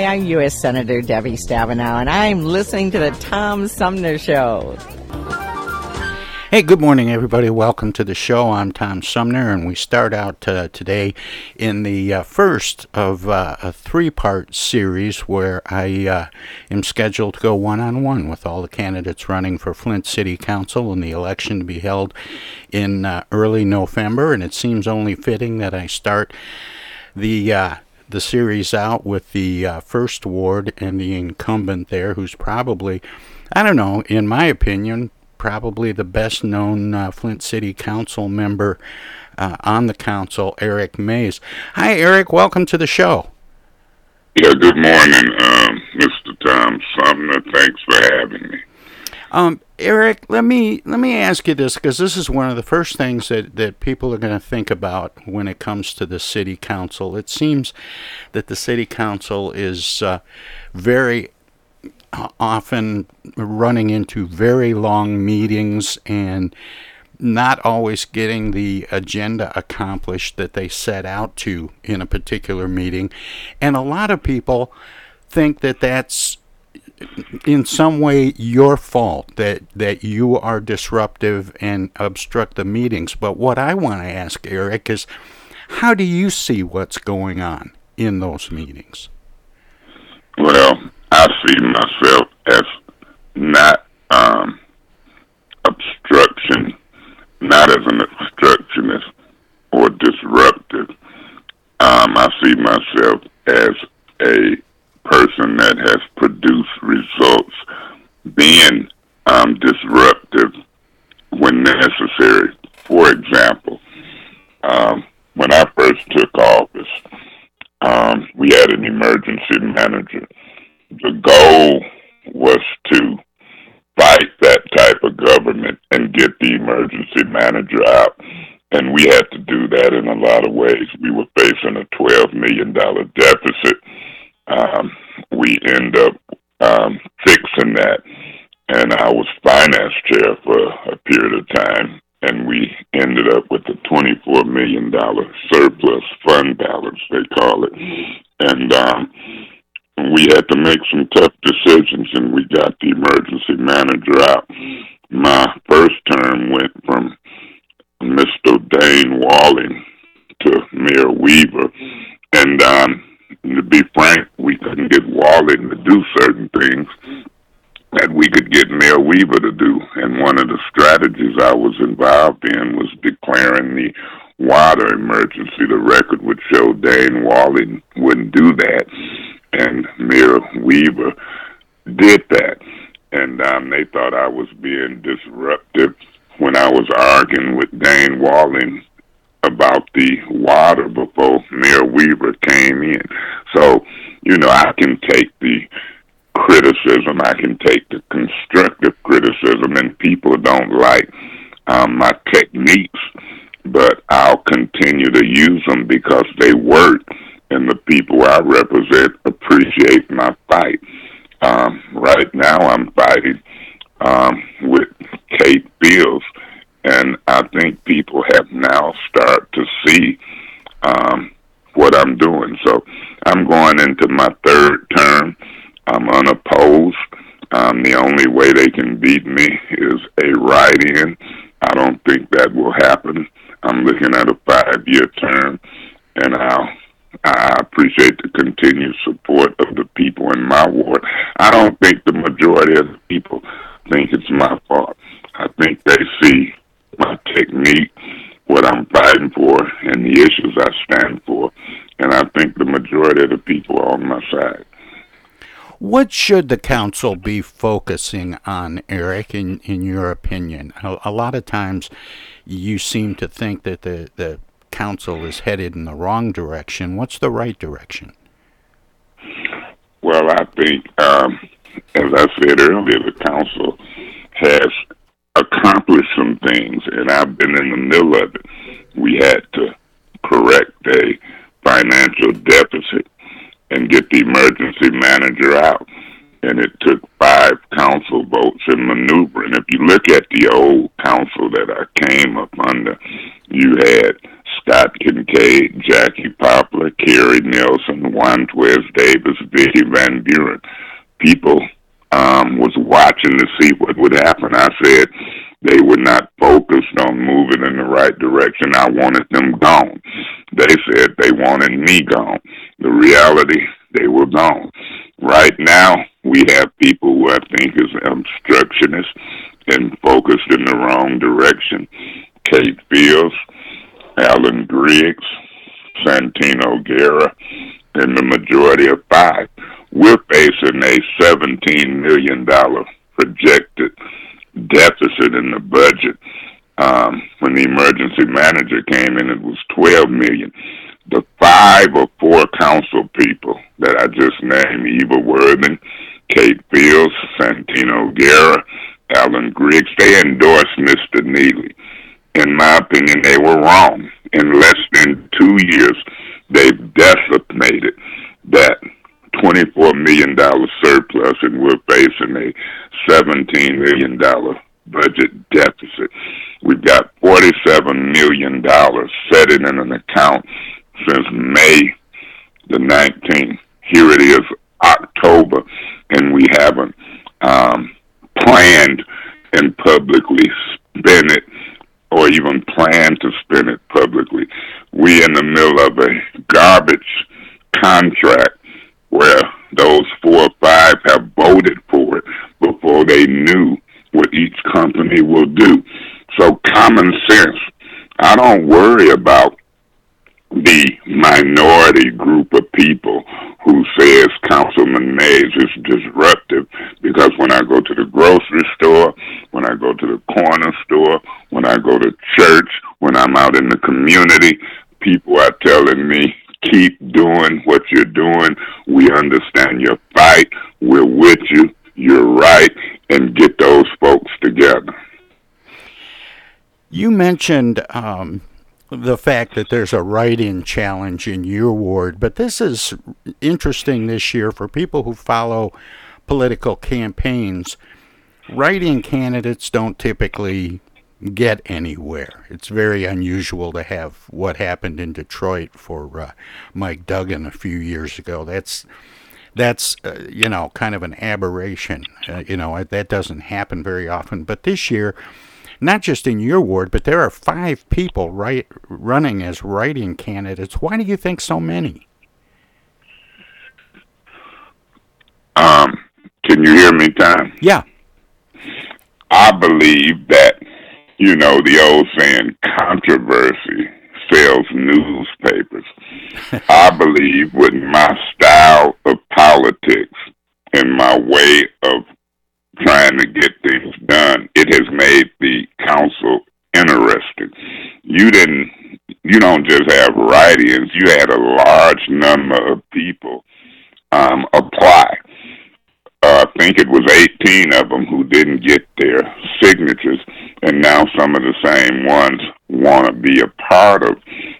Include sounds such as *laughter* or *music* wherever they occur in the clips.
Hi, I'm U.S. Senator Debbie Stabenow, and I'm listening to the Tom Sumner Show. Hey, good morning, everybody. Welcome to the show. I'm Tom Sumner, and we start out uh, today in the uh, first of uh, a three part series where I uh, am scheduled to go one on one with all the candidates running for Flint City Council in the election to be held in uh, early November. And it seems only fitting that I start the uh, the series out with the uh, first ward and the incumbent there, who's probably, I don't know, in my opinion, probably the best known uh, Flint City Council member uh, on the council, Eric Mays. Hi, Eric. Welcome to the show. Yeah, good morning, um, Mr. Tom Sumner. Thanks for having me. Um, Eric, let me let me ask you this because this is one of the first things that, that people are going to think about when it comes to the city council. It seems that the city council is uh, very often running into very long meetings and not always getting the agenda accomplished that they set out to in a particular meeting. And a lot of people think that that's in some way your fault that that you are disruptive and obstruct the meetings. But what I want to ask Eric is how do you see what's going on in those meetings? Well, I see myself as not um, obstruction, not as an obstructionist or disruptive. Um, I see myself as a person that has produced results being um, disruptive when necessary. For example, um, when I first took office, um, we had an emergency manager. The goal was to fight that type of government and get the emergency manager out. And we had to do that in a lot of ways. We were facing a $12 million deficit. Um, we end up um, fixing that. And I was finance chair for a period of time. And we ended up with a $24 million surplus fund balance, they call it. And um, we had to make some tough decisions, and we got the emergency manager out. My first term went from Mr. Dayne Walling to Mayor Weaver. And um, to be frank, we couldn't get Walden to do certain things that we could get Mayor Weaver to do. And one of the strategies I was involved in was declaring the water emergency. The record would show Dane Walden wouldn't do that. And Mayor Weaver did that. And um, they thought I was being disruptive when I was arguing with Dane Walden about the water before Mayor Weaver came in. So, you know, I can take the criticism, I can take the constructive criticism, and people don't like um, my techniques, but I'll continue to use them because they work, and the people I represent appreciate my fight. Um, right now, I'm fighting um, with Kate Fields and I think people have now started to see um, what I'm doing. So I'm going into my third term. I'm unopposed. Um, the only way they can beat me is a write-in. I don't think that will happen. I'm looking at a five-year term, and I'll I appreciate the continued support of the people in my ward. I don't think the majority of the people think it's my fault. I think they see my technique, what I'm fighting for, and the issues I stand for. And I think the majority of the people are on my side. What should the council be focusing on, Eric, in, in your opinion? A, a lot of times you seem to think that the, the council is headed in the wrong direction. What's the right direction? Well, I think, um, as I said earlier, the council has accomplished some things, and I've been in the middle of it. We had to correct a financial deficit and get the emergency manager out. And it took five council votes in maneuvering. If you look at the old council that I came up under, you had Scott Kincaid, Jackie Poplar, Kerry Nelson, Wantwaz Davis, Vicky Van Buren. People um, was watching to see what would happen. I said they were not focused on moving in the right direction. I wanted them gone. They said they wanted me gone. The reality, they were gone. Right now, we have people who I think is obstructionists and focused in the wrong direction. Kate Fields, Allan Griggs, Santino Guerra, and the majority of five we're facing a $17 million projected deficit in the budget. Um, when the emergency manager came in, it was 12 million. The five or four council people that I just named, Eva Worthing, Kate Fields, Santino Guerra, Allan Griggs, they endorsed Mr. Neeley. In my opinion, they were wrong. In less than two years, they've decimated that $24 million surplus and we're facing a $17 million budget deficit. We've got $47 million sitting in an account since May the 19th. Here it is, October, and we haven't um, planned and publicly spent it or even plan to spend it publicly. We in the middle of a garbage contract where those four or five have voted for it before they knew what each company will do. So common sense. I don't worry about the minority group of people who says Councilman Mays is disruptive because when I go to the grocery store, when I go to the corner store, when I go to church, when I'm out in the community, people are telling me keep doing what you're doing. We understand your fight. We're with you. You're right. And get those folks together. You mentioned um, the fact that there's a write in challenge in your ward, but this is interesting this year for people who follow political campaigns. Write in candidates don't typically get anywhere. It's very unusual to have what happened in Detroit for uh, Mike Duggan a few years ago. That's that's uh, you know kind of an aberration. Uh, you know that doesn't happen very often. But this year, not just in your ward, but there are five people right running as writing candidates. Why do you think so many? Um, can you hear me, Tom? Yeah. I believe that, you know, the old saying, controversy sells newspapers. *laughs* I believe with my style of politics and my way of trying to get things done, it has made the council interesting. You didn't, you don't just have write-ins. You had a large number of people um, apply. Uh, I think it was 18 of them who didn't get their signatures, and now some of the same ones want to be a part of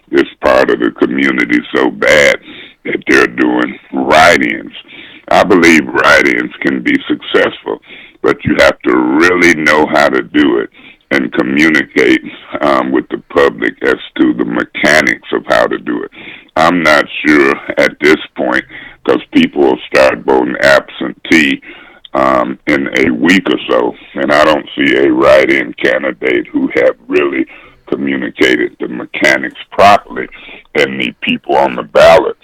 this part of the community so bad that they're doing write-ins. I believe write-ins can be successful, but you have to really know how to do it and communicate um, with the public as to the mechanics of how to do it. I'm not sure at this point because people will start voting absentee um, in a week or so, and I don't see a write-in candidate who have really communicated the mechanics properly, and the people on the ballot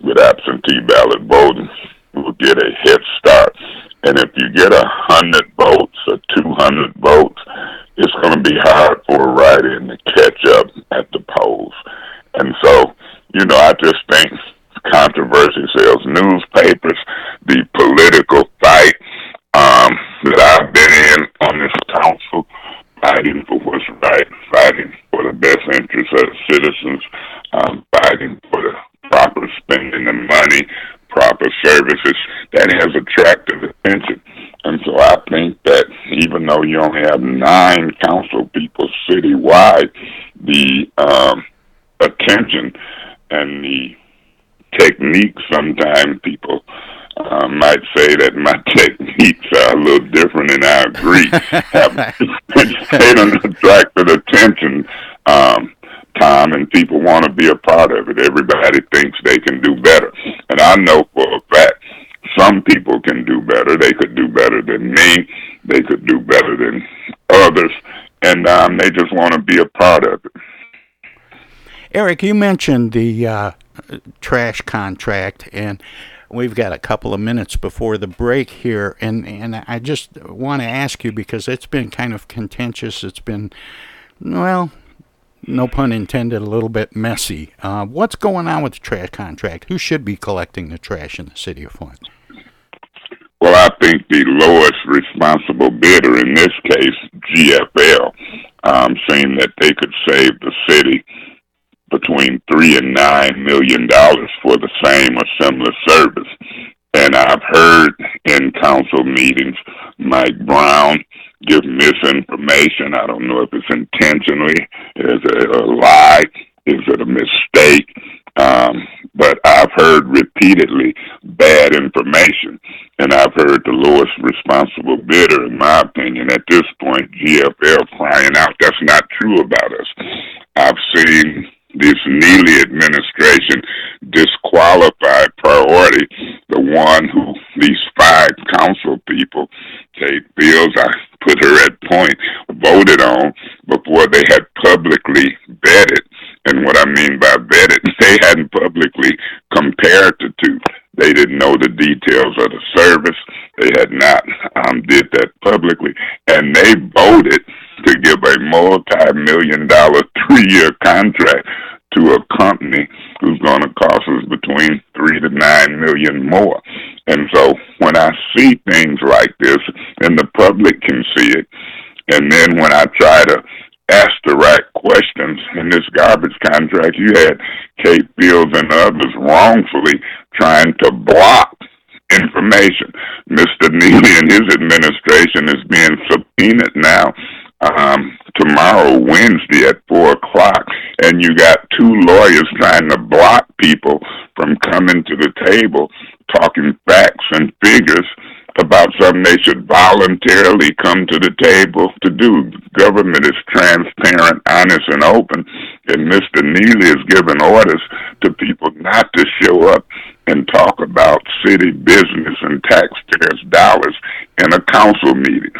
with absentee ballot voting will get a head start. And if you get a hundred votes or two hundred votes, it's going to be hard for a write-in to catch up at the polls. And so, you know, I just think controversy sells newspapers, the political fight um, that I've been in on this council, fighting for what's right, fighting for the best interests of citizens, um, fighting for the proper spending of money, proper services, that has attracted attention. And so I think that even though you only have nine council people citywide, the um, attention and the technique sometimes people uh, might say that my *laughs* techniques are a little different, and I agree. *laughs* *laughs* they don't attract the attention, um, Tom, and people want to be a part of it. Everybody thinks they can do better, and I know for a fact some people can do better. They could do better than me. They could do better than others, and um, they just want to be a part of it. Eric, you mentioned the uh, trash contract, and we've got a couple of minutes before the break here, and, and I just want to ask you because it's been kind of contentious. It's been, well, no pun intended, a little bit messy. Uh, what's going on with the trash contract? Who should be collecting the trash in the city of Flint? Well, I think the lowest responsible bidder in this case, GFL, um, saying that they could save the city between three and nine million dollars for the same or similar service. And I've heard in council meetings Mike Brown give misinformation. I don't know if it's intentionally, is it a lie, is it a mistake? Um, but I've heard repeatedly bad information, and I've heard the lowest responsible bidder, in my opinion, at this point, GFL crying out, that's not true about us. I've seen this Neeley administration disqualified priority, the one who these five council people, Kate Fields, I put her at point, voted on before they had publicly vetted. And what I mean by vetted, *laughs* they hadn't publicly compared the two. They didn't know the details of the service. They had not um, did that publicly, and they voted to give a multi-million dollar *laughs* three-year contract to a company who's going to cost us between three to nine million more. And so when I see things like this, and the public can see it, and then when I try to ask the right questions in this garbage contract, you had Kate Fields and others wrongfully trying to block information. Mr. Neeley and his administration is being subpoenaed now um, tomorrow, Wednesday at four o'clock, and you got two lawyers trying to block people from coming to the table talking facts and figures about something they should voluntarily come to the table to do. Government is transparent, honest, and open, and Mr. Neeley is giving orders to people not to show up and talk about city business and taxpayers' dollars in a council meeting.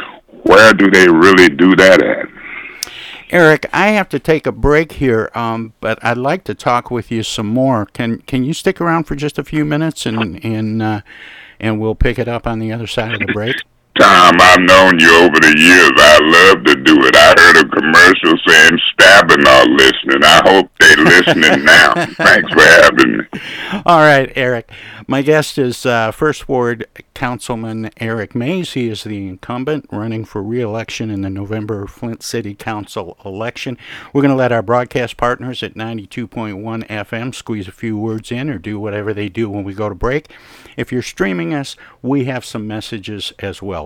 Where do they really do that at? Eric, I have to take a break here, um, but I'd like to talk with you some more. Can can you stick around for just a few minutes and and uh, and we'll pick it up on the other side of the break? *laughs* Tom, I've known you over the years. I love to do it. I heard a commercial saying Stabenow listening. I hope they're listening now. *laughs* Thanks for having me. All right, Eric. My guest is uh, First Ward Councilman Eric Mays. He is the incumbent running for re-election in the November Flint City Council election. We're going to let our broadcast partners at 92.1 FM squeeze a few words in or do whatever they do when we go to break. If you're streaming us, we have some messages as well.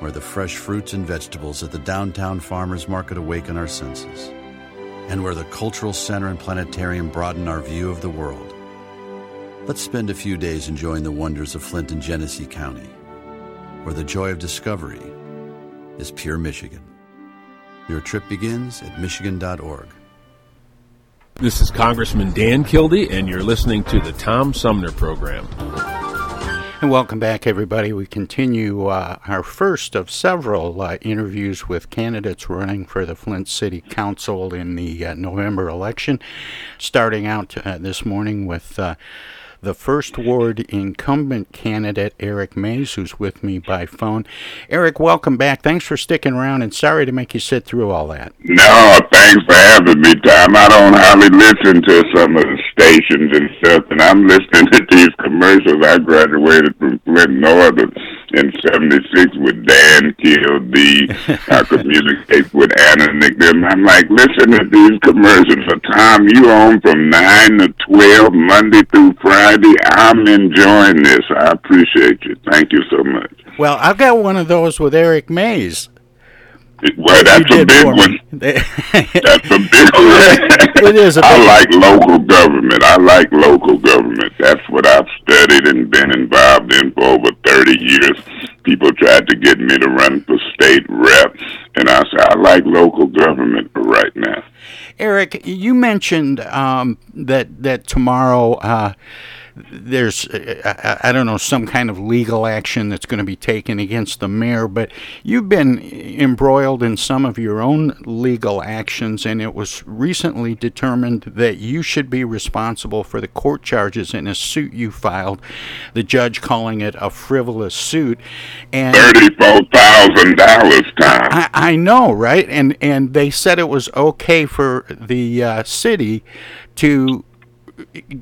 where the fresh fruits and vegetables at the downtown farmers market awaken our senses, and where the cultural center and planetarium broaden our view of the world. Let's spend a few days enjoying the wonders of Flint and Genesee County, where the joy of discovery is pure Michigan. Your trip begins at Michigan.org. This is Congressman Dan Kildee, and you're listening to the Tom Sumner Program. And welcome back, everybody. We continue uh, our first of several uh, interviews with candidates running for the Flint City Council in the uh, November election. Starting out uh, this morning with uh, the first ward incumbent candidate, Eric Mays, who's with me by phone. Eric, welcome back. Thanks for sticking around, and sorry to make you sit through all that. No, thanks for having me, Tom. I don't hardly listen to some of the stations and stuff, and I'm listening to these commercials. I graduated from Flint Northern in 76 with Dan Kildee. I *laughs* communicate with Ananich. Them. I'm like, listen to these commercials. For Tom, you on from 9 to 12, Monday through Friday. I'm enjoying this. I appreciate you. Thank you so much. Well, I've got one of those with Eric Mays. Well, *laughs* that's a big one. that's a big one. it is. A I like local government. I like local government. That's what I've studied and been involved in for over 30 years. People tried to get me to run for state rep, and I said, I like local government right now. Eric, you mentioned um, that that tomorrow. Uh, there's, I, I, don't know, some kind of legal action that's going to be taken against the mayor, but you've been embroiled in some of your own legal actions, and it was recently determined that you should be responsible for the court charges in a suit you filed, the judge calling it a frivolous suit. And $34,000, Tom. I, I know, right? And, and they said it was okay for the uh, city to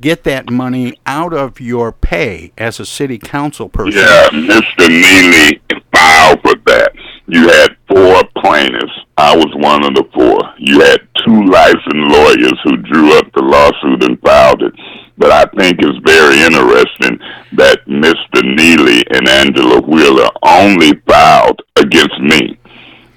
get that money out of your pay as a city council person. Yeah, Mr. Neeley filed for that. You had four plaintiffs. I was one of the four. You had two licensed lawyers who drew up the lawsuit and filed it. But I think it's very interesting that Mr. Neeley and Angela Wheeler only filed against me.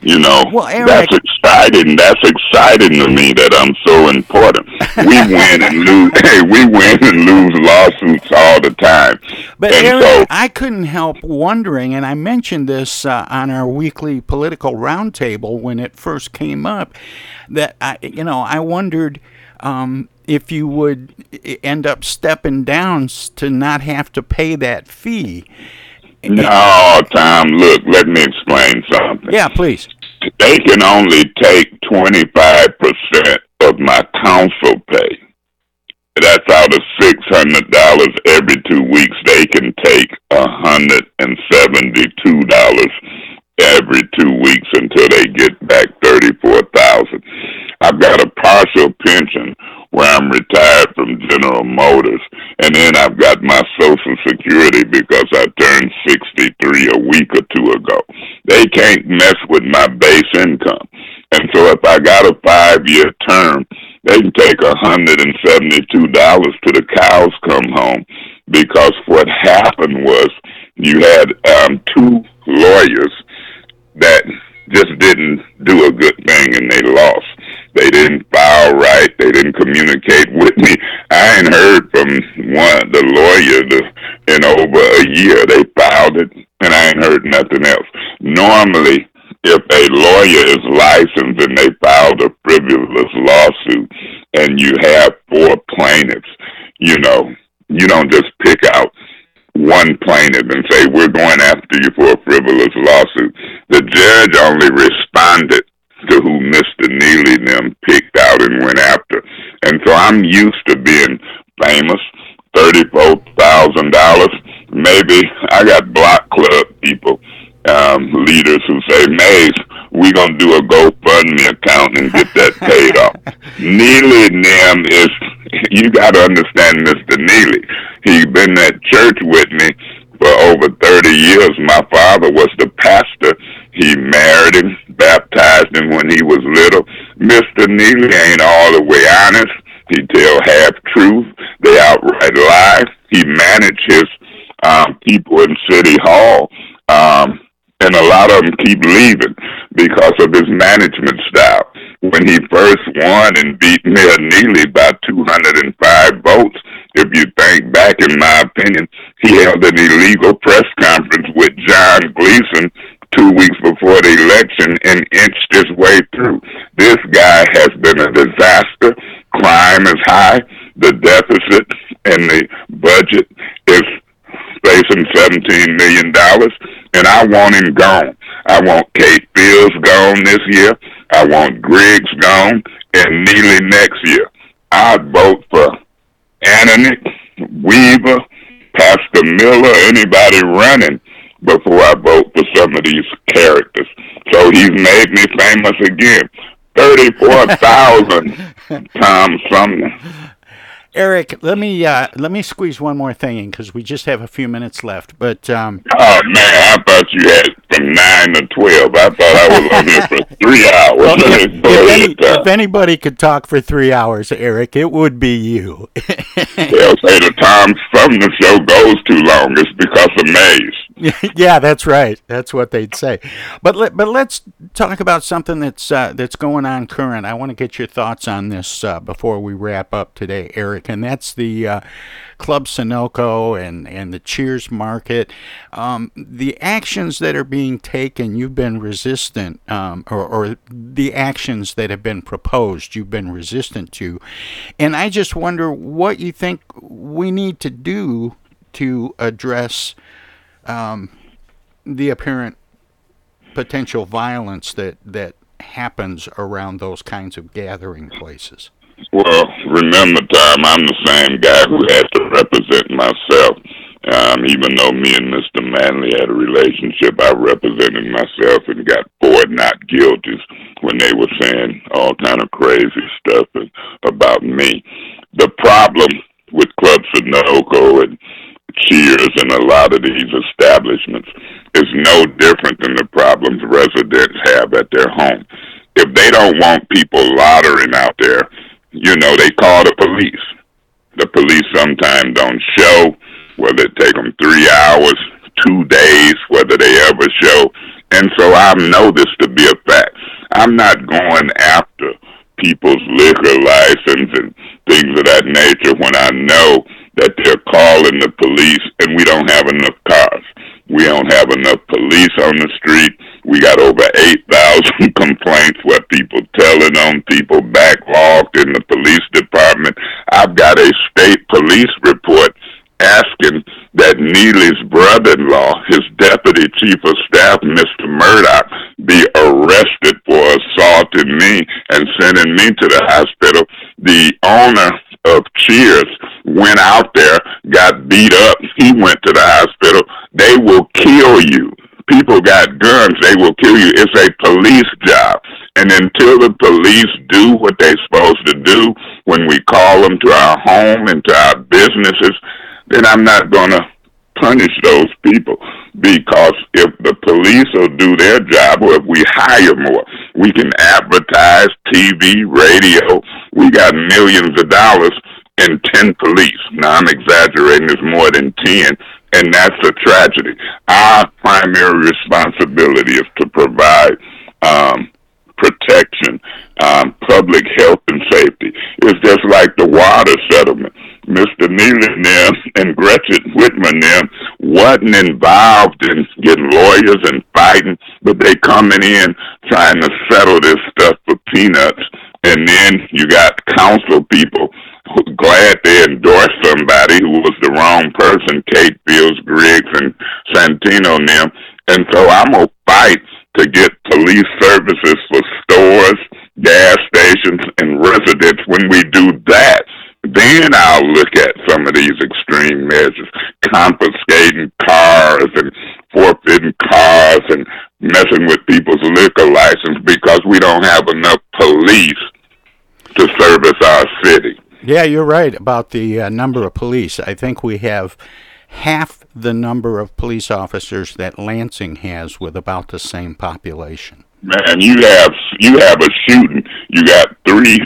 You know, well, Eric, that's exciting. That's exciting to me that I'm so important. We *laughs* win and lose. Hey, we win and lose lawsuits all the time. But and Eric, so, I couldn't help wondering, and I mentioned this uh, on our weekly political roundtable when it first came up, that I, you know, I wondered. Um, if you would end up stepping down to not have to pay that fee. No, Tom, look, let me explain something. Yeah, please. They can only take 25% of my council pay. That's out of $600 every two weeks. They can take $172 every two weeks until they get back 34000 I've got a partial pension where I'm retired from General Motors, and then I've got my Social Security because I turned 63 a week or two ago. They can't mess with my base income. And so if I got a five year term, they can take $172 to the cows come home because what happened was you had um, two lawyers that just didn't do a good thing and they lost. They didn't file right. They didn't communicate with me. I ain't heard from one the lawyer the, in over a year. They filed it, and I ain't heard nothing else. Normally, if a lawyer is licensed and they filed a frivolous lawsuit, and you have four plaintiffs, you know, you don't just pick out one plaintiff and say, We're going after you for a frivolous lawsuit. The judge only responded to who Mr. Neeley and them picked out and went after. And so I'm used to being famous, thirty-four thousand dollars. Maybe I got block club people, um, leaders who say, Mays, we gonna do a GoFundMe account and get that paid off. *laughs* Neeley and them is you gotta understand Mr. Neeley. He been at church with me for over 30 years. My father was the pastor. He married him, baptized him when he was little. Mr. Neeley ain't all the way honest. He tell half truth. They outright lie. He managed his um, people in City Hall. Um, and a lot of them keep leaving because of his management style. When he first won and beat Mayor Neeley by 205 votes, if you think back, in my opinion, he held an illegal press conference with John Gleason two weeks before the election and inched his way through. This guy has been a disaster. Crime is high. The deficit and the budget is facing $17 million, and I want him gone. I want Kate Fields gone this year. I want Griggs gone and Neeley next year. I'd vote for Anthony, Weaver, Pastor Miller, anybody running before I vote for some of these characters. So he's made me famous again. 34,000 *laughs* times Sumner. Eric, let me uh, let me squeeze one more thing in because we just have a few minutes left. But um, oh man, I thought you had from nine to twelve. I thought I was on here for three hours. Well, if, *laughs* if, any, if, anybody could talk for three hours, Eric, it would be you. *laughs* They'll say the Tom the show goes too long. It's because of Mays. *laughs* yeah, that's right. That's what they'd say. But let, but let's talk about something that's uh, that's going on current. I want to get your thoughts on this uh, before we wrap up today, Eric and that's the uh, Club Sunoco and, and the Cheers Market. Um, the actions that are being taken, you've been resistant, um, or, or the actions that have been proposed, you've been resistant to. And I just wonder what you think we need to do to address um, the apparent potential violence that, that happens around those kinds of gathering places. Well, remember, Tom, I'm the same guy who had to represent myself. Um, even though me and Mr. Manley had a relationship, I represented myself and got four not guilties when they were saying all kind of crazy stuff about me. The problem with Club Sunoco and Cheers and a lot of these establishments is no different than the problems residents have at their home. If they don't want people loitering out there, you know, they call the police. The police sometimes don't show, whether it take them three hours, two days, whether they ever show. And so I know this to be a fact. I'm not going after people's liquor license and things of that nature when I know that they're calling the police and we don't have enough cars. We don't have enough police on the street. We got over 8,000 *laughs* complaints where people telling on people backlogged in the police department. I've got a state police report asking that Neeley's brother-in-law, his deputy chief of staff, Mr. Murdoch, be arrested for assaulting me and sending me to the hospital. The owner of Cheers went out there, got beat up. He went to the hospital. They will kill you people got guns, they will kill you. It's a police job. And until the police do what they're supposed to do when we call them to our home and to our businesses, then I'm not going to punish those people because if the police will do their job or if we hire more, we can advertise TV, radio. We got millions of dollars and 10 police. Now I'm exaggerating, it's more than 10 and that's a tragedy. Our primary responsibility is to provide um, protection, um, public health and safety. It's just like the water settlement. Mr. Neeley and Gretchen Whitmer and them wasn't involved in getting lawyers and fighting, but they coming in trying to settle this stuff for peanuts. And then you got council people glad they endorsed somebody who was the wrong person, Kate Fields, Griggs, and Santino and them. And so I'm going to fight to get police services for stores, gas stations, and residents. When we do that, then I'll look at some of these extreme measures, confiscating cars and forfeiting cars and messing with people's liquor license because we don't have enough police to service our city. Yeah, you're right about the uh, number of police. I think we have half the number of police officers that Lansing has with about the same population. Man, you have you have a shooting. You got three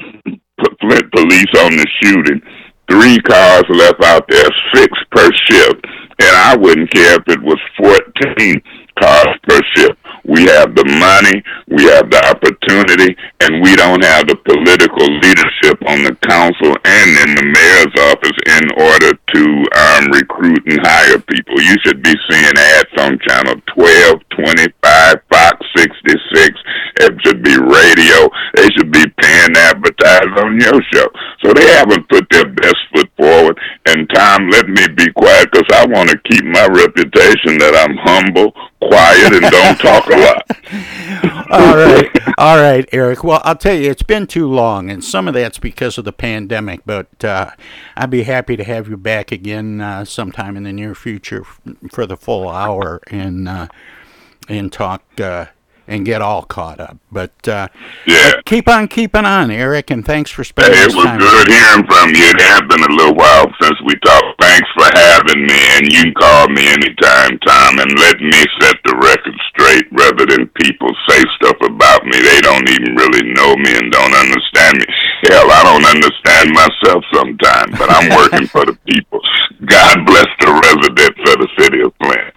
Flint police on the shooting, three cars left out there, six per shift, and I wouldn't care if it was fourteen cars per shift. We have the money, we have the opportunity, and we don't have the political leadership on the council and in the mayor's office in order to um, recruit and hire people. You should be seeing ads on channel 12, 25, Fox 66. It should be radio. They should be paying to advertise on your show. So they haven't put their best foot forward. And Tom, let me be quiet because I want to keep my reputation that I'm humble, quiet, and don't talk a lot. *laughs* all right, all right, Eric. Well, I'll tell you, it's been too long, and some of that's because of the pandemic. But uh, I'd be happy to have you back again uh, sometime in the near future for the full hour and uh, and talk uh, and get all caught up. But uh, yeah, but keep on keeping on, Eric, and thanks for spending Hey, it was time. good hearing from you. It has been a little while since we talked. Thanks for having me, and you can call me anytime, Tom, and let me set the record straight rather than people say stuff about me. They don't even really know me and don't understand me. Hell, I don't understand myself sometimes, but I'm working for the *laughs* people. God bless the residents of the city of Flint.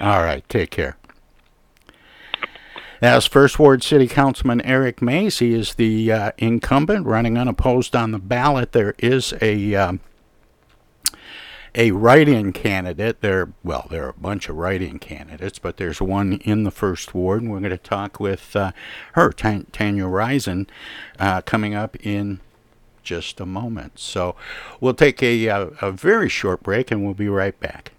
All right, take care. As First Ward City Councilman Eric he is the uh, incumbent running unopposed on the ballot. There is a um, a write-in candidate. There, well, there are a bunch of write-in candidates, but there's one in the first ward, and we're going to talk with uh, her, Tan- Tanya Risen, uh, coming up in just a moment. So we'll take a, a, a very short break, and we'll be right back.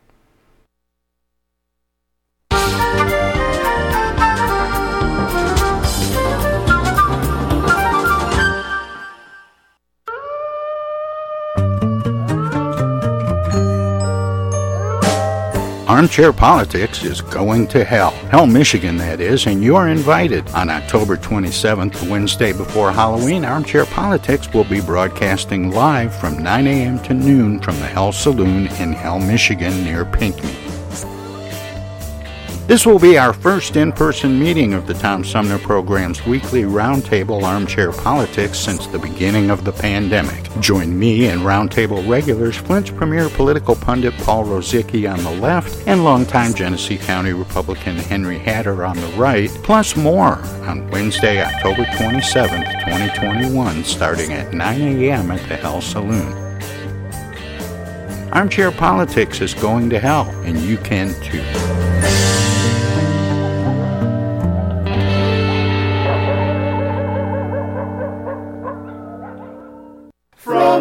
Armchair Politics is going to hell. Hell, Michigan, that is, and you are invited. On October 27th, Wednesday before Halloween, Armchair Politics will be broadcasting live from 9 a.m. to noon from the Hell Saloon in Hell, Michigan, near Pinckney. This will be our first in person meeting of the Tom Sumner Program's weekly Roundtable Armchair Politics since the beginning of the pandemic. Join me and Roundtable regulars Flint's premier political pundit Paul Rozycki on the left and longtime Genesee County Republican Henry Hatter on the right, plus more on Wednesday, October 27th, 2021, starting at 9 a.m. at the Hell Saloon. Armchair Politics is going to hell, and you can too.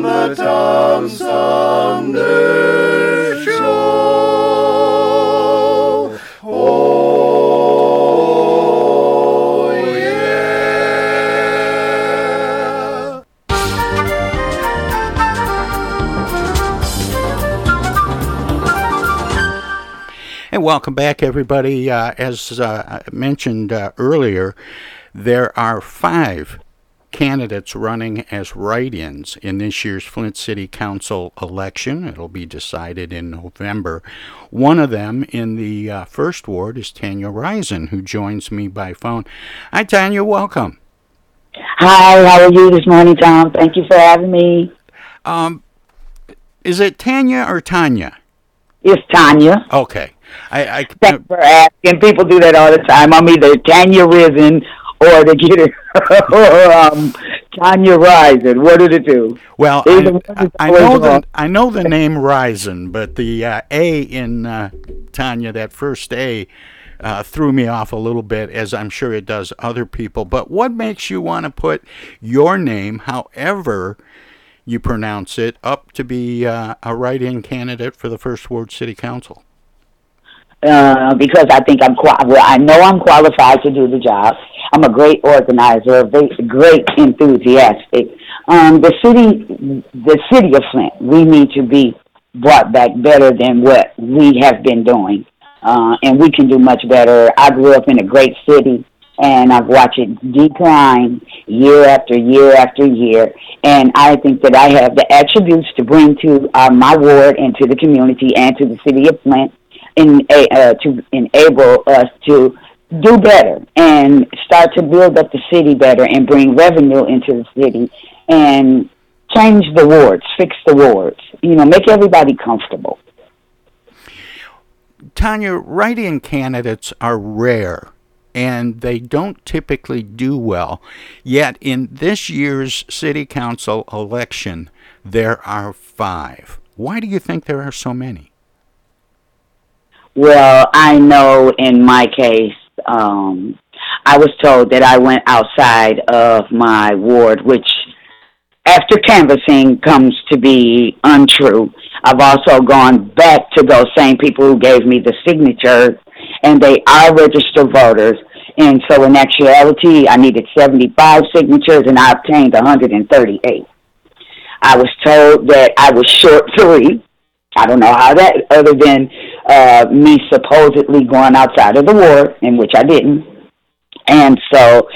The Tom Sumner Show. Oh, yeah. And welcome back, everybody. Uh, as uh, mentioned uh, earlier, there are five candidates running as write ins in this year's Flint City Council election. It'll be decided in November. One of them in the uh, first ward is Tanya Risen, who joins me by phone. Hi, Tanya. Welcome. Hi, how are you this morning, Tom? Thank you for having me. Um, is it Tanya or Tanya? It's Tanya. Okay. I, I Thanks for asking. People do that all the time. I'm either Tanya Risen or they get it *laughs* um, Tanya Risen. What did it do? Well, I, I, I know the. I know the name Risen, but the uh, A in uh, Tanya, that first A, uh, threw me off a little bit, as I'm sure it does other people. But what makes you want to put your name, however you pronounce it, up to be uh, a write-in candidate for the First Ward City Council? uh, because I think I'm qual- well, I know I'm qualified to do the job. I'm a great organizer, a great enthusiastic. Um, the city, the city of Flint, we need to be brought back better than what we have been doing, uh, and we can do much better. I grew up in a great city, and I've watched it decline year after year after year. And I think that I have the attributes to bring to uh, my ward and to the community and to the city of Flint in, uh, to enable us to do better and start to build up the city better and bring revenue into the city and change the wards, fix the wards, you know, make everybody comfortable. Tanya, write-in candidates are rare and they don't typically do well. Yet in this year's city council election, there are five. Why do you think there are so many? Well, I know in my case, um, I was told that I went outside of my ward, which after canvassing comes to be untrue. I've also gone back to those same people who gave me the signature, and they are registered voters. And so, in actuality, I needed 75 signatures, and I obtained 138. I was told that I was short three. I don't know how that, other than uh, me supposedly going outside of the ward, in which I didn't. And so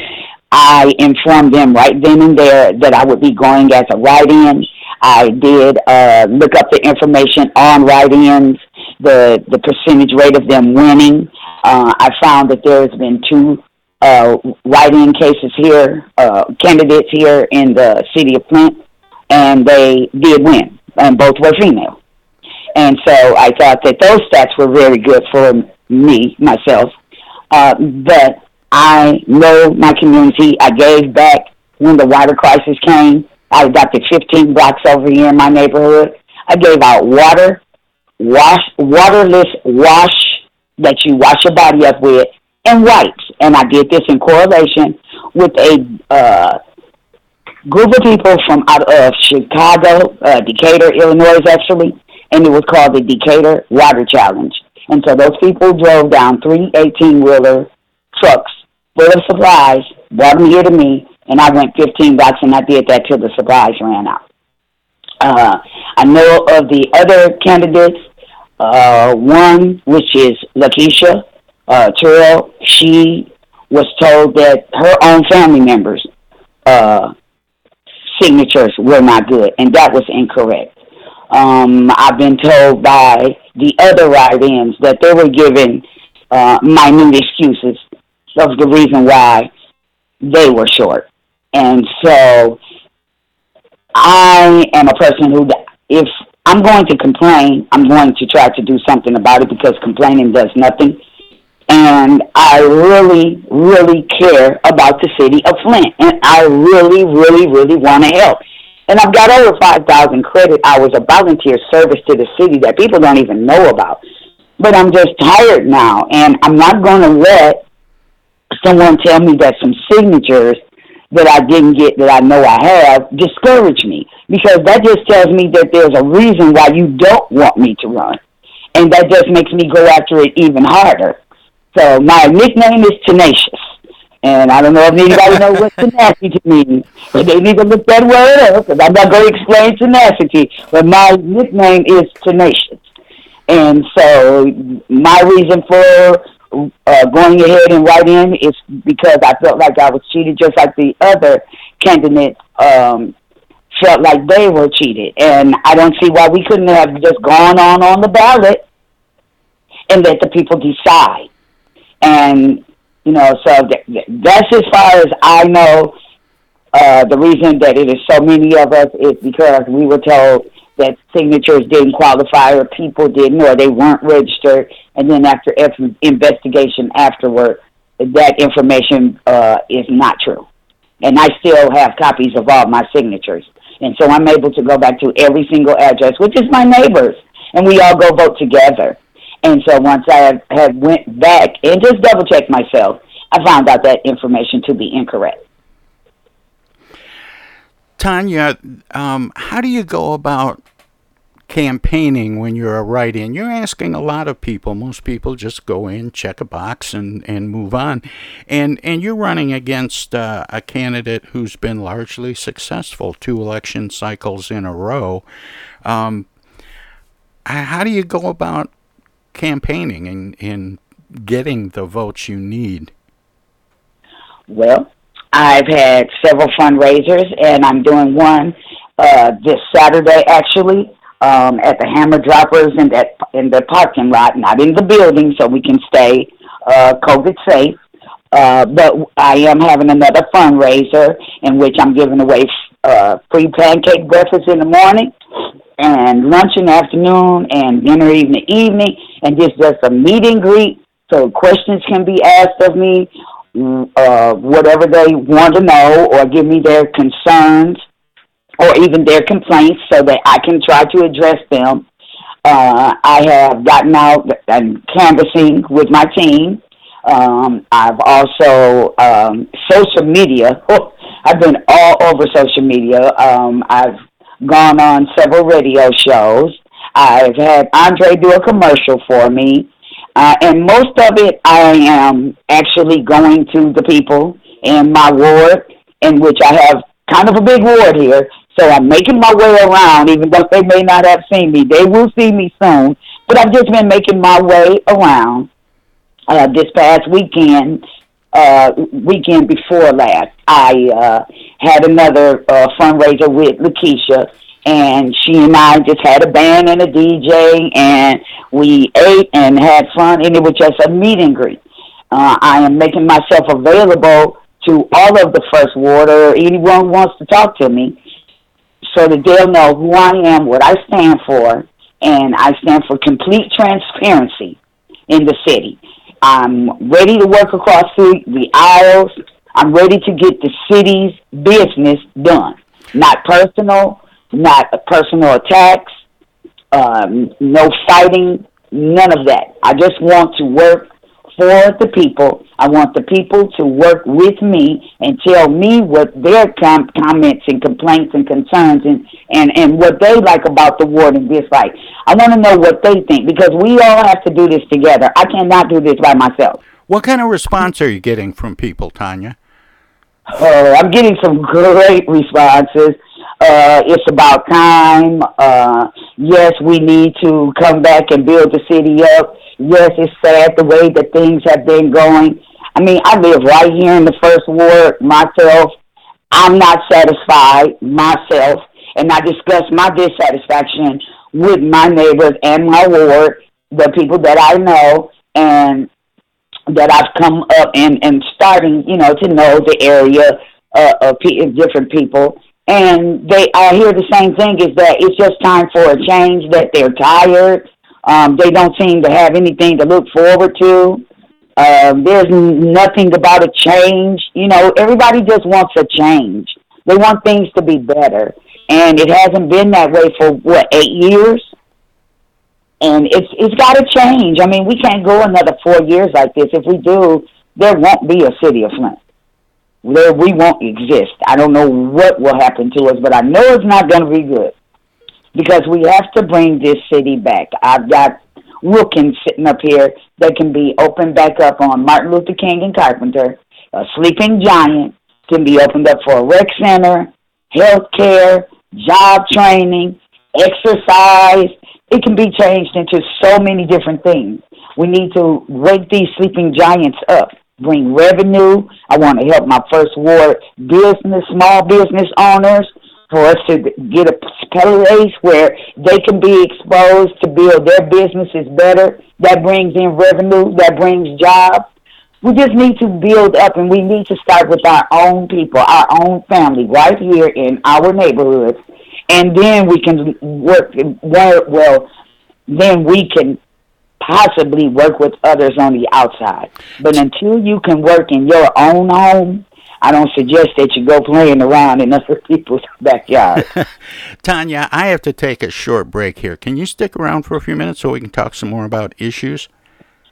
I informed them right then and there that I would be going as a write-in. I did uh, look up the information on write-ins, the the percentage rate of them winning. Uh, I found that there has been two uh, write-in cases here, uh, candidates here in the city of Flint, and they did win, and both were female. And so I thought that those stats were very good for me, myself. Uh, but I know my community. I gave back when the water crisis came. I adopted 15 blocks over here in my neighborhood. I gave out water, wash, waterless wash that you wash your body up with, and wipes. And I did this in correlation with a uh, group of people from out of Chicago, uh, Decatur, Illinois, actually, and it was called the Decatur Water Challenge. And so those people drove down three 18 wheeler trucks full of supplies, brought them here to me, and I went 15 blocks and I did that till the supplies ran out. Uh, I know of the other candidates, uh, one which is Lakeisha uh, Terrell. She was told that her own family members' uh, signatures were not good, and that was incorrect. Um, I've been told by the other write-ins that they were given uh, minute excuses of the reason why they were short. And so I am a person who, if I'm going to complain, I'm going to try to do something about it because complaining does nothing. And I really, really care about the city of Flint. And I really, really, really want to help. And I've got over 5,000 credit hours of volunteer service to the city that people don't even know about. But I'm just tired now, and I'm not going to let someone tell me that some signatures that I didn't get that I know I have discourage me because that just tells me that there's a reason why you don't want me to run. And that just makes me go after it even harder. So my nickname is Tenacious. And I don't know if anybody knows what *laughs* tenacity means, but they need to look that word up because I'm not going to explain tenacity. But my nickname is Tenacious. And so my reason for uh, going ahead and write in is because I felt like I was cheated, just like the other candidates um, felt like they were cheated. And I don't see why we couldn't have just gone on on the ballot and let the people decide. And you know, so th- that's as far as I know. Uh, the reason that it is so many of us is because we were told that signatures didn't qualify or people didn't or they weren't registered. And then after every investigation afterward that information uh, is not true. And i still have copies of all my signatures. And so i'm able to go back to every single address which is my neighbors. And we all go vote together and so once i have, have went back and just double checked myself i found out that information to be incorrect Tanya, um, how do you go about campaigning when you're a write-in? You're asking a lot of people. Most people just go in, check a box, and, and move on. And and you're running against uh, a candidate who's been largely successful two election cycles in a row. Um, how do you go about campaigning and, and getting the votes you need? Well, I've had several fundraisers, and I'm doing one uh, this Saturday actually um, at the Hammer Droppers in that in the parking lot, not in the building, so we can stay uh, COVID safe. Uh, but I am having another fundraiser in which I'm giving away uh, free pancake breakfast in the morning and lunch in the afternoon and dinner in the evening, and just just a meet and greet so questions can be asked of me uh, whatever they want to know or give me their concerns or even their complaints so that I can try to address them. Uh, I have gotten out and canvassing with my team. Um, I've also um, social media. *laughs* I've been all over social media. Um, I've gone on several radio shows. I've had Andre do a commercial for me. Uh, and most of it, I am actually going to the people in my ward, in which I have kind of a big ward here. So I'm making my way around, even though they may not have seen me. They will see me soon. But I've just been making my way around. Uh, this past weekend, uh, weekend before last, I uh, had another uh, fundraiser with Lakeisha, and she and I just had a band and a DJ, and we ate and had fun, and it was just a meet and greet. Uh, I am making myself available to all of the First Ward or anyone wants to talk to me so that they'll know who I am, what I stand for, and I stand for complete transparency in the city. I'm ready to work across the, aisles. I'm ready to get the city's business done. Not personal, not personal attacks, um, no fighting, none of that. I just want to work for the people. I want the people to work with me and tell me what their com- comments and complaints and concerns and, and, and what they like about the ward and dislike. I want to know what they think because we all have to do this together. I cannot do this by myself. What kind of response are you getting from people, Tanya? Oh, I'm getting some great responses. Uh, it's about time. Uh, yes, we need to come back and build the city up. Yes, it's sad the way that things have been going. I mean, I live right here in the first ward myself. I'm not satisfied myself, and I discuss my dissatisfaction with my neighbors and my ward, the people that I know, and that I've come up and and starting, you know, to know the area uh, of pe- different people, and they I hear the same thing is that it's just time for a change. That they're tired. Um, they don't seem to have anything to look forward to. Um, there's nothing about a change. You know, everybody just wants a change. They want things to be better, and it hasn't been that way for what eight years. And it's it's got to change. I mean, we can't go another four years like this. If we do, there won't be a city of Flint. There we won't exist. I don't know what will happen to us, but I know it's not going to be good because we have to bring this city back. I've got Wilkins sitting up here that can be opened back up on Martin Luther King and Carpenter. A sleeping giant can be opened up for a rec center, health care, job training, exercise. It can be changed into so many different things. We need to wake these sleeping giants up, bring revenue. I want to help my first ward business, small business owners for us to get a place where they can be exposed to build their businesses better. That brings in revenue, that brings jobs. We just need to build up and we need to start with our own people, our own family, right here in our neighborhoods. And then we can work, well, then we can possibly work with others on the outside. But until you can work in your own home, I don't suggest that you go playing around in other *laughs* people's backyard. *laughs* Tanya, I have to take a short break here. Can you stick around for a few minutes so we can talk some more about issues?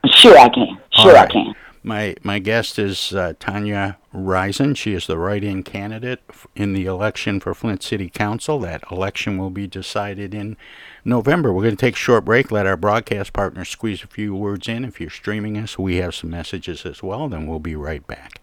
Sure, I can. Sure, right. I can. My my guest is uh, Tanya Risen. She is the write-in candidate in the election for Flint City Council. That election will be decided in November. We're going to take a short break, let our broadcast partner squeeze a few words in. If you're streaming us, we have some messages as well. Then we'll be right back.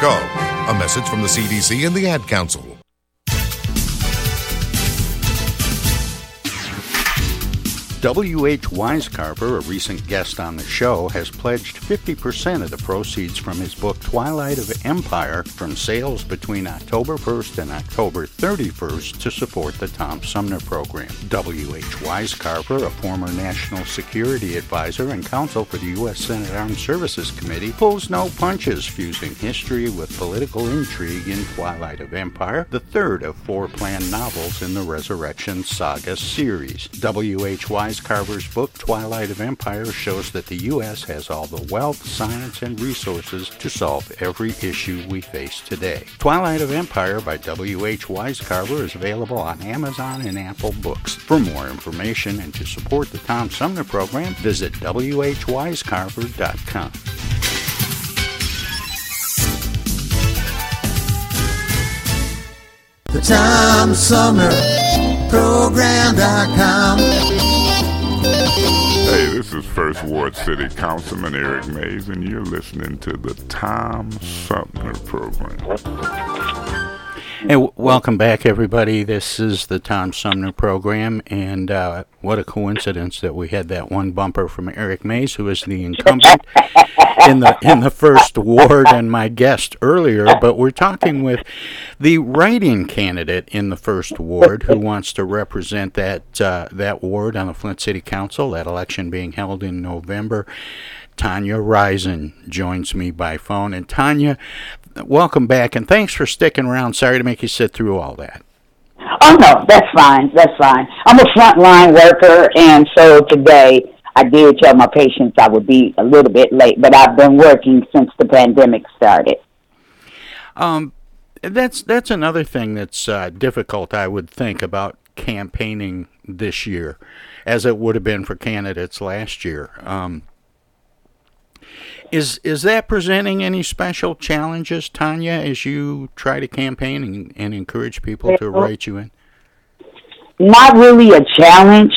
coronavirus.gov. A message from the CDC and the Ad Council. W.H. Wisecarver, a recent guest on the show, has pledged 50% of the proceeds from his book Twilight of Empire from sales between October 1st and October 31st to support the Tom Sumner program. W.H. Wisecarver, a former national security advisor and counsel for the U.S. Senate Armed Services Committee, pulls no punches, fusing history with political intrigue in Twilight of Empire, the third of four planned novels in the Resurrection Saga series. W.H. Wisecarver's book, Twilight of Empire, shows that the U.S. has all the wealth, science, and resources to solve every issue we face today. Twilight of Empire by W.H. Wisecarver is available on Amazon and Apple Books. For more information and to support the Tom Sumner program, visit WHWisecarver.com. The Tom Sumner Program.com. Is First Ward City Councilman Eric Mays, and you're listening to the Tom Sumner Program. Hey, w- welcome back, everybody. This is the Tom Sumner program, and uh, what a coincidence that we had that one bumper from Eric Mays, who is the incumbent *laughs* in the in the first ward, and my guest earlier. But we're talking with the writing candidate in the first ward, who wants to represent that uh, that ward on the Flint City Council. That election being held in November. Tanya Risen joins me by phone. And Tanya, welcome back, and thanks for sticking around. Sorry to make you sit through all that. Oh no, that's fine. That's fine. I'm a frontline worker, and so today I did tell my patients I would be a little bit late, but I've been working since the pandemic started. Um, that's that's another thing that's uh, difficult, I would think, about campaigning this year, as it would have been for candidates last year. Um, is is that presenting any special challenges, Tanya, as you try to campaign and, and encourage people to write you in? Not really a challenge,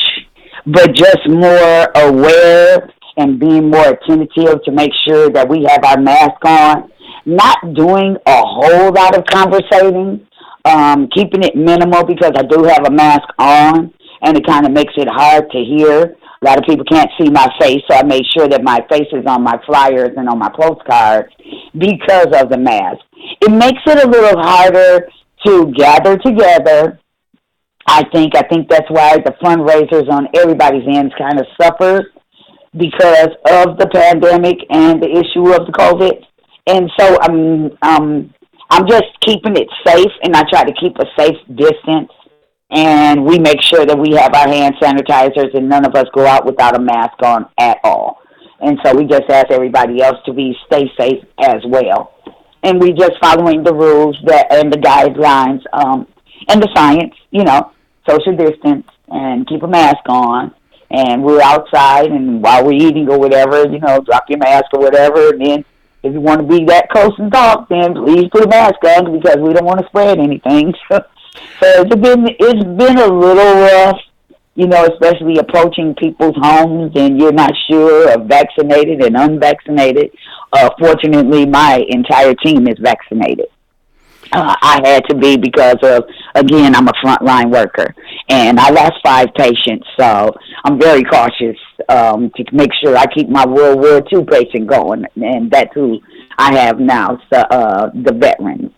but just more aware and being more attentive to make sure that we have our mask on. Not doing a whole lot of conversating, um, keeping it minimal because I do have a mask on, and it kind of makes it hard to hear. A lot of people can't see my face, so I made sure that my face is on my flyers and on my postcards because of the mask. It makes it a little harder to gather together. I think I think that's why the fundraisers on everybody's ends kind of suffers because of the pandemic and the issue of the COVID. And so I'm um I'm just keeping it safe and I try to keep a safe distance and we make sure that we have our hand sanitizers and none of us go out without a mask on at all. And so we just ask everybody else to be stay safe as well. and we just following the rules that and the guidelines um, and the science. You know, social distance and keep a mask on. And we're outside, and while we're eating or whatever, you know, drop your mask or whatever. And then, if you want to be that close and talk, then please put a mask on because we don't want to spread anything. *laughs* so it's been it's been a little rough you know, especially approaching people's homes and you're not sure of vaccinated and unvaccinated. Uh, fortunately, my entire team is vaccinated. Uh, I had to be because of, again, I'm a frontline worker and I lost five patients, so I'm very cautious um, to make sure I keep my World War II patient going, and that's who I have now, so, uh, the veterans.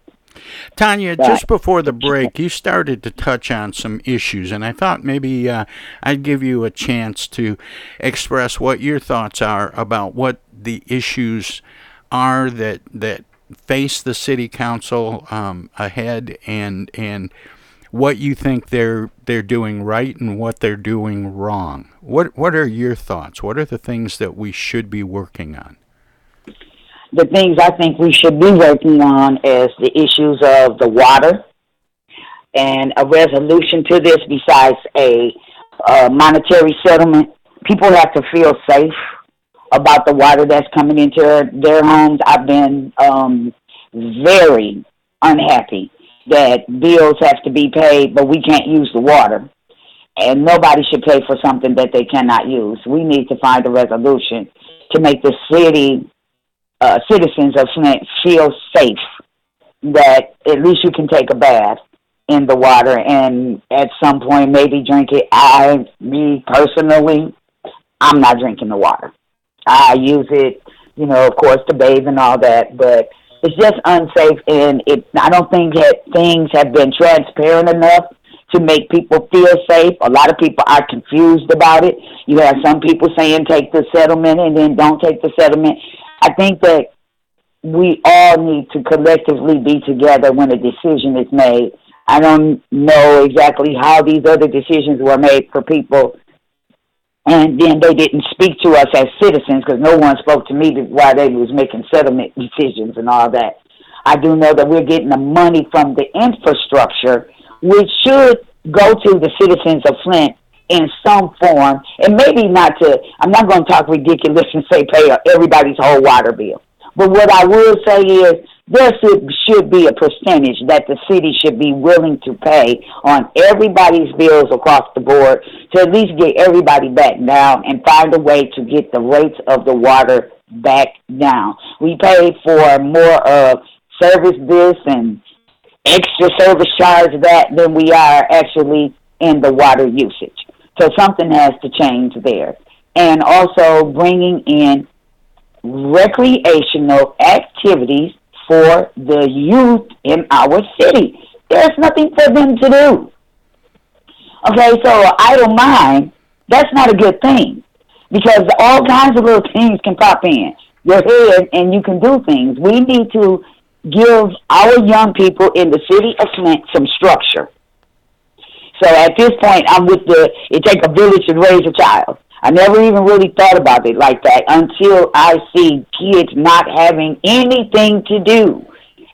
Tanya, just before the break, you started to touch on some issues, and I thought maybe uh, I'd give you a chance to express what your thoughts are about what the issues are that that face the city council um, ahead, and and what you think they're they're doing right and what they're doing wrong. What what are your thoughts? What are the things that we should be working on? The things I think we should be working on is the issues of the water and a resolution to this besides a, a monetary settlement. People have to feel safe about the water that's coming into their homes. I've been um, very unhappy that bills have to be paid, but we can't use the water. And nobody should pay for something that they cannot use. We need to find a resolution to make the city uh, citizens of Flint feel safe that at least you can take a bath in the water and at some point maybe drink it. I, me personally, I'm not drinking the water. I use it, you know, of course, to bathe and all that, but it's just unsafe and it. I don't think that things have been transparent enough to make people feel safe. A lot of people are confused about it. You have some people saying take the settlement and then don't take the settlement. I think that we all need to collectively be together when a decision is made. I don't know exactly how these other decisions were made for people, and then they didn't speak to us as citizens because no one spoke to me while they was making settlement *laughs* decisions and all that. I do know that we're getting the money from the infrastructure, which should go to the citizens of Flint in some form, and maybe not to, I'm not going to talk ridiculous and say pay everybody's whole water bill. But what I will say is there should, be a percentage that the city should be willing to pay on everybody's bills across the board to at least get everybody back down and find a way to get the rates of the water back down. We pay for more of service this and extra service charge that than we are actually in the water usage. So something has to change there. And also bringing in recreational activities for the youth in our city. There's nothing for them to do. Okay, so idle mind, that's not a good thing because all kinds of little things can pop in your head and you can do things. We need to give our young people in the city of Flint some structure. So at this point, I'm with the it takes a village to raise a child. I never even really thought about it like that until I see kids not having anything to do.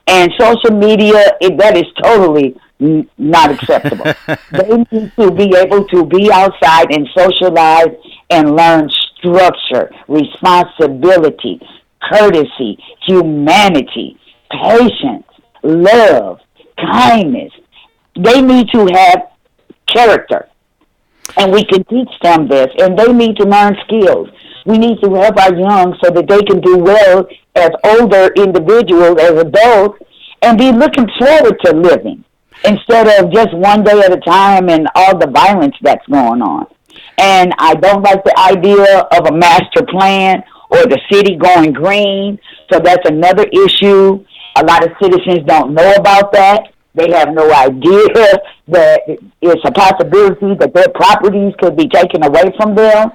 And social media, it, that is totally n- not acceptable. *laughs* they need to be able to be outside and socialize and learn structure, responsibility, courtesy, humanity, patience, love, kindness. They need to have character. And we can teach them this, and they need to learn skills. We need to help our young so that they can do well as older individuals, as adults, and be looking forward to living instead of just one day at a time and all the violence that's going on. And I don't like the idea of a master plan or the city going green. So that's another issue. A lot of citizens don't know about that. They have no idea *laughs* that it's a possibility that their properties could be taken away from them.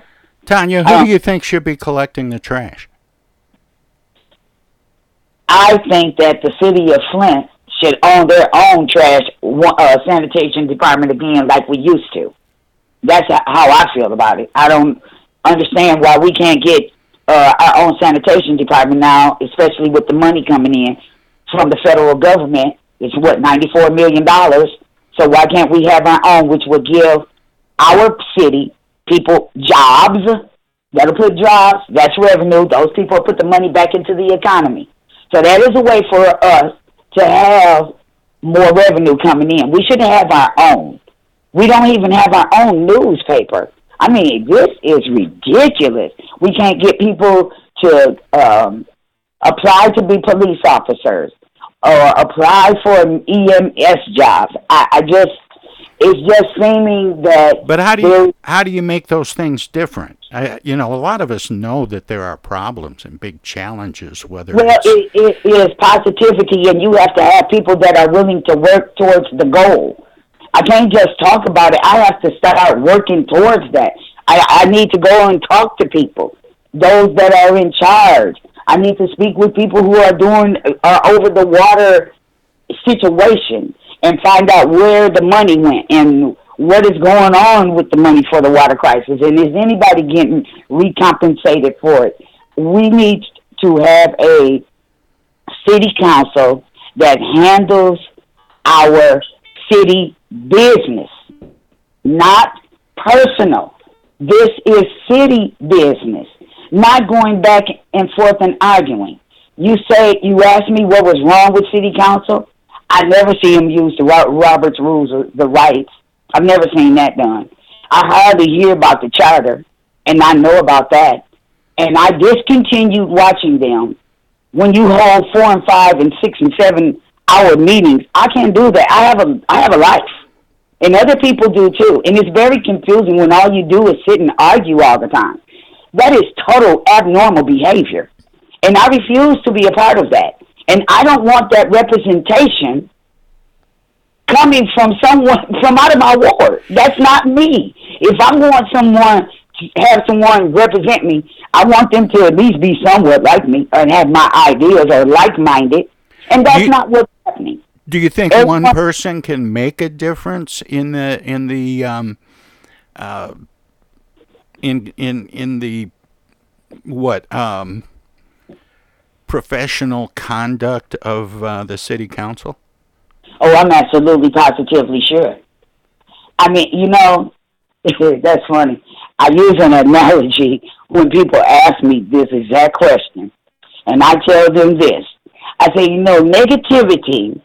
Tanya, who um, do you think should be collecting the trash? I think that the city of Flint should own their own trash uh, sanitation department again, like we used to. That's how I feel about it. I don't understand why we can't get uh, our own sanitation department now, especially with the money coming in from the federal government. It's what ninety-four million dollars. So why can't we have our own, which would give our city people jobs? That'll put jobs. That's revenue. Those people put the money back into the economy. So that is a way for us to have more revenue coming in. We shouldn't have our own. We don't even have our own newspaper. I mean, this is ridiculous. We can't get people to um, apply to be police officers or apply for an EMS job. I, I just, it's just seeming that. But how do you how do you make those things different? I, you know, a lot of us know that there are problems and big challenges. Whether well, it, it is positivity, and you have to have people that are willing to work towards the goal. I can't just talk about it. I have to start out working towards that. I, I need to go and talk to people, those that are in charge. I need to speak with people who are doing uh, over the water situation and find out where the money went and what is going on with the money for the water crisis and is anybody getting recompensated for it. We need to have a city council that handles our city business, not personal. This is city business, not going back and forth and arguing. You say, you asked me what was wrong with city council. I never see him use the Robert's rules or the rights. I've never seen that done. I hardly hear about the charter, and I know about that. And I discontinued watching them when you hold four and five and six and seven hour meetings. I can't do that. I have a I have a life, and other people do too. And it's very confusing when all you do is sit and argue all the time. That is total abnormal behavior, and I refuse to be a part of that. And I don't want that representation coming from someone *laughs* from out of my ward. That's not me. If I want someone to have someone represent me, I want them to at least be somewhat like me and have my ideas or like minded. And that's you, not what's happening. Do you think Everyone, one person can make a difference in the in the um, uh, in in in the what um, professional conduct of uh, the city council? Oh, I'm absolutely positively sure. I mean, you know, *laughs* that's funny. I use an analogy when people ask me this exact question, and I tell them this. I say, you know, negativity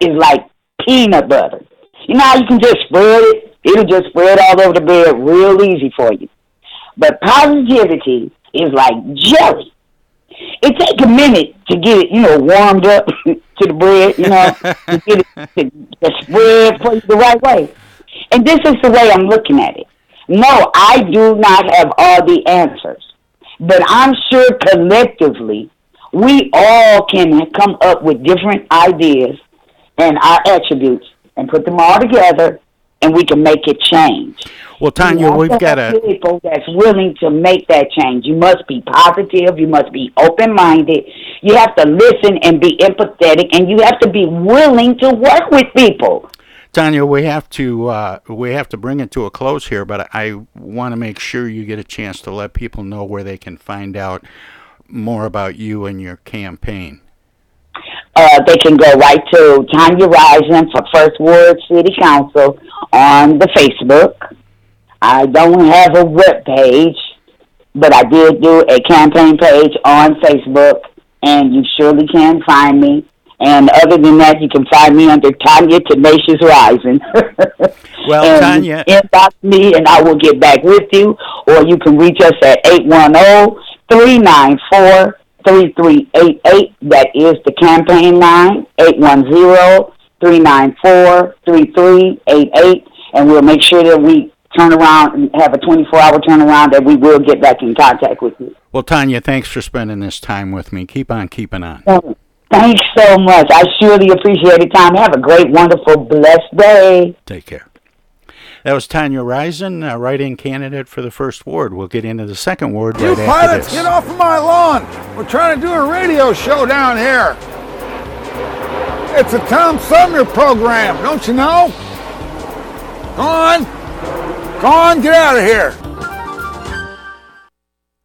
is like peanut butter. You know how you can just spread it? It'll just spread all over the bed real easy for you. But positivity is like jelly it takes a minute to get it, you know, warmed up *laughs* to the bread, you know, to get it *laughs* to, to spread for you the right way. And this is the way I'm looking at it. No, I do not have all the answers, but I'm sure collectively we all can come up with different ideas and our attributes and put them all together and we can make it change. Well, Tanya, we've got a people that's willing to make that change. You must be positive. You must be open-minded. You have to listen and be empathetic, and you have to be willing to work with people. Tanya, we have to uh, we have to bring it to a close here, but I want to make sure you get a chance to let people know where they can find out more about you and your campaign. Uh, they can go right to Tanya Rising for First Ward City Council on the Facebook. I don't have a web page, but I did do a campaign page on Facebook, and you surely can find me. And other than that, you can find me under Tanya Tenacious Rising. *laughs* well, and Tanya. Inbox me, and I will get back with you, or you can reach us at 810 394 3388. That is the campaign line, 810 394 3388. And we'll make sure that we turn around and have a 24 hour turnaround that we will get back in contact with you. Well, Tanya, thanks for spending this time with me. Keep on keeping on. Thanks so much. I surely appreciate it, Tom. Have a great, wonderful, blessed day. Take care. That was Tanya Risen, a write-in candidate for the first ward. We'll get into the second ward you right pilots, after get off of my lawn! We're trying to do a radio show down here. It's a Tom Sumner program, don't you know? Go on. Go on, get out of here.